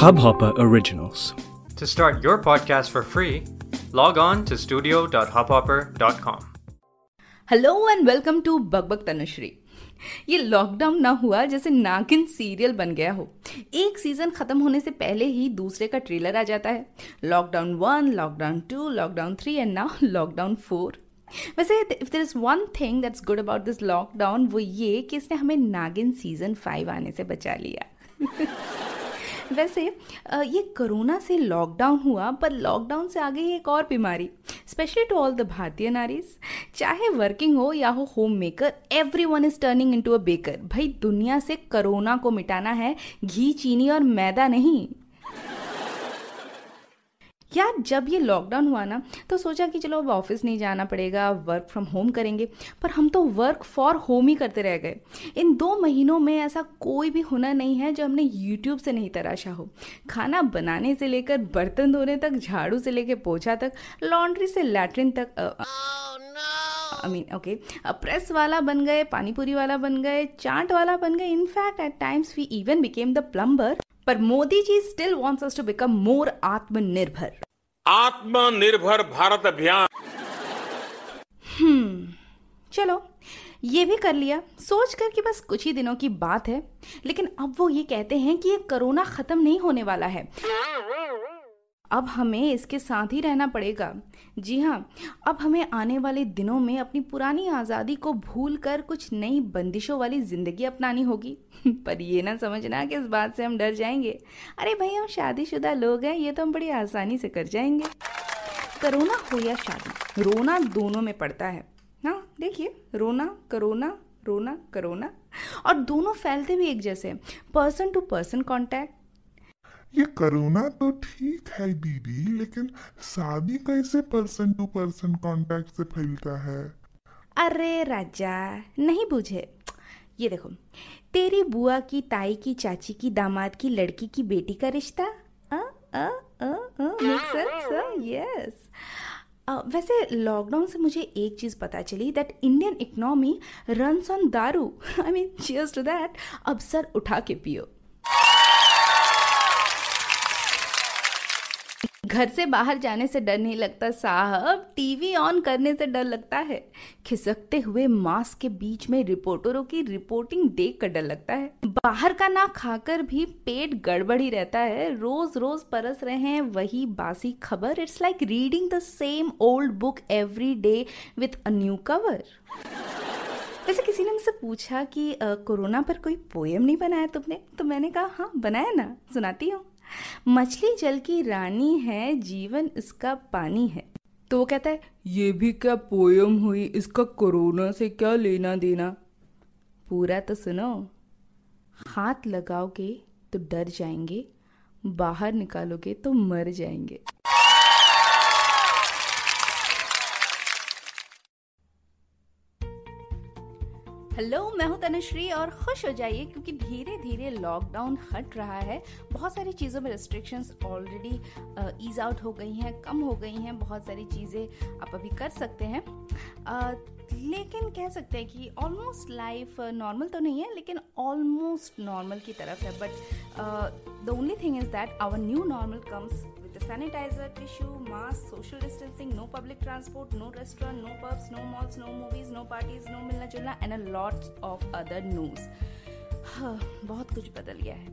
Hubhopper Originals. To start your podcast for free, log on to studio.hubhopper.com. Hello and welcome to Bakbak Tanushree ये lockdown ना हुआ जैसे नागिन serial बन गया हो। एक सीज़न खत्म होने से पहले ही दूसरे का ट्रेलर आ जाता है। Lockdown one lockdown two lockdown three and now lockdown four वैसे if there is one thing that's good about this lockdown वो ये कि इसने हमें नागिन सीज़न फाइव आने से बचा लिया। वैसे ये कोरोना से लॉकडाउन हुआ, पर लॉकडाउन से आगे एक और बीमारी स्पेशली टू ऑल द भारतीय नारीज, चाहे वर्किंग हो या हो home maker everyone is turning into a baker भाई, दुनिया से कोरोना को मिटाना है, घी, चीनी और मैदा नहीं। यार जब ये लॉकडाउन हुआ ना तो सोचा कि चलो अब ऑफ़िस नहीं जाना पड़ेगा वर्क फ्रॉम होम करेंगे। पर हम तो वर्क फॉर होम ही करते रह गए। इन दो महीनों में ऐसा कोई भी हुनर नहीं है जो हमने यूट्यूब से नहीं तराशा हो। खाना बनाने से लेकर बर्तन धोने तक, झाड़ू से लेकर पोछा तक लॉन्ड्री से लैट्रिन तक आई मीन ओके प्रेस वाला बन गए पानीपुरी वाला बन गए, चाट वाला बन गए। In fact at times we even became the plumber पर Modi ji still wants to become more आत्मनिर्भर। आत्मनिर्भर भारत अभियान। हम्म चलो, ये भी कर लिया। सोच कर कि बस कुछ ही दिनों की बात है, लेकिन अब वो ये कहते हैं कि ये कोरोना खत्म नहीं होने वाला है। अब हमें इसके साथ ही रहना पड़ेगा। जी हाँ अब हमें आने वाले दिनों में अपनी पुरानी आज़ादी को भूल कर कुछ नई बंदिशों वाली ज़िंदगी अपनानी होगी। पर ये ना समझना कि इस बात से हम डर जाएँगे। अरे भाई, हम शादीशुदा लोग हैं, ये तो हम बड़ी आसानी से कर जाएँगे। करोना हो या शादी, रोना दोनों में पड़ता है। हाँ देखिए, रोना, करोना रोना, करोना, और दोनों फैलते भी एक जैसे पर्सन टू पर्सन कॉन्टैक्ट ये कोरोना तो ठीक है दीदी लेकिन शादी कैसे पर्सन टू पर्सन कांटेक्ट से फैलता है? अरे राजा, नहीं बुझे। ये देखो, तेरी बुआ की, ताई की, चाची की, दामाद की, लड़की की बेटी का रिश्ता? यस वैसे लॉकडाउन से मुझे एक चीज़ पता चली that Indian economy runs on दारू। I mean cheers to that अब सर उठा के पियो। घर से बाहर जाने से डर नहीं लगता साहब। टीवी ऑन करने से डर लगता है। खिसकते हुए मास्क के बीच में रिपोर्टरों की रिपोर्टिंग देख कर डर लगता है। बाहर का ना खाकर भी पेट गड़बड़ रहता है। रोज रोज परस रहे हैं वही बासी खबर। It's like reading the same old book every day with a new cover वैसे किसी ने मुझसे पूछा कि कोरोना पर कोई पोएम नहीं बनाया तुमने? तो मैंने कहा हाँ बनाया ना। सुनाती हूँ। मछली जल की रानी है, जीवन इसका पानी है। तो वो कहता है, ये भी क्या पोयम हुई, इसका कोरोना से क्या लेना देना? पूरा तो सुनो, हाथ लगाओगे तो डर जाएँगे, बाहर निकालोगे तो मर जाएँगे। हेलो मैं हूँ तनुश्री और खुश हो जाइए क्योंकि धीरे धीरे लॉकडाउन हट रहा है। बहुत सारी चीज़ों में रिस्ट्रिक्शंस ऑलरेडी ईज आउट हो गई हैं कम हो गई हैं बहुत सारी चीज़ें आप अभी कर सकते हैं। uh, लेकिन कह सकते हैं कि ऑलमोस्ट लाइफ नॉर्मल तो नहीं है लेकिन ऑलमोस्ट नॉर्मल की तरफ़ है। But the only thing is that our new normal comes the sanitizer, tissue, mask, social distancing, no public transport, no restaurant, no pubs, no malls, no movies, no parties, no milna julna, and a lot of other no's. बहुत कुछ बदल गया है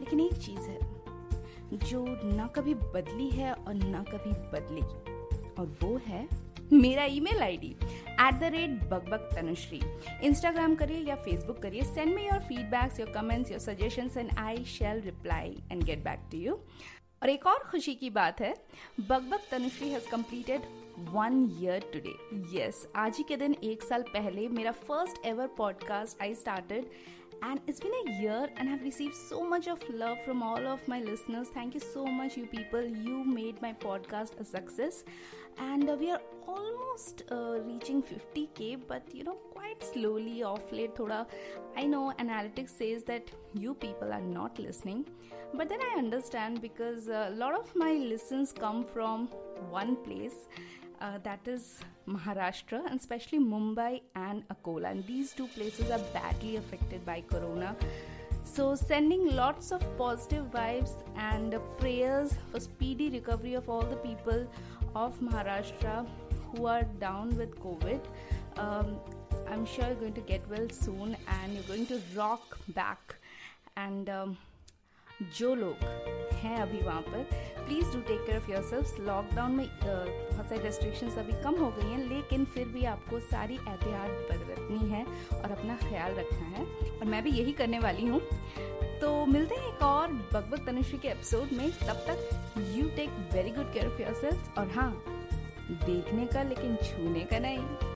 लेकिन एक चीज़ है जो ना कभी बदली है और ना कभी बदलेगी और वो है मेरा email ID at the rate Bakbak Tanushree Instagram करिए या फेसबुक करिए send me your feedbacks your comments your suggestions and I shall reply and get back to you और एक और खुशी की बात है Bakbak Tanushree has completed one year today yes आज ही के दिन एक साल पहले मेरा first ever podcast I started and it's been a year and i've received so much of love from all of my listeners. Thank you so much you people. You made my podcast a success. And uh, we are almost uh, reaching 50k but you know quite slowly off late thoda i know analytics says that you people are not listening. But then I understand because a lot of my listens come from one place. Uh, that is Maharashtra and especially Mumbai and Akola. And these two places are badly affected by Corona. So, sending lots of positive vibes and prayers for speedy recovery of all the people of Maharashtra who are down with COVID. Um, I'm sure you're going to get well soon and you're going to rock back. And um, जो लोग हैं अभी वहाँ पर please do take care of yourself lockdown में बहुत सारी restrictions अभी कम हो गई हैं, लेकिन फिर भी आपको सारी एहतियात बरतनी है और अपना ख्याल रखना है। और मैं भी यही करने वाली हूँ। तो मिलते हैं एक और बकबक तनुश्री के एपिसोड में। तब तक you take very good care of your और हाँ देखने का लेकिन छूने का नहीं।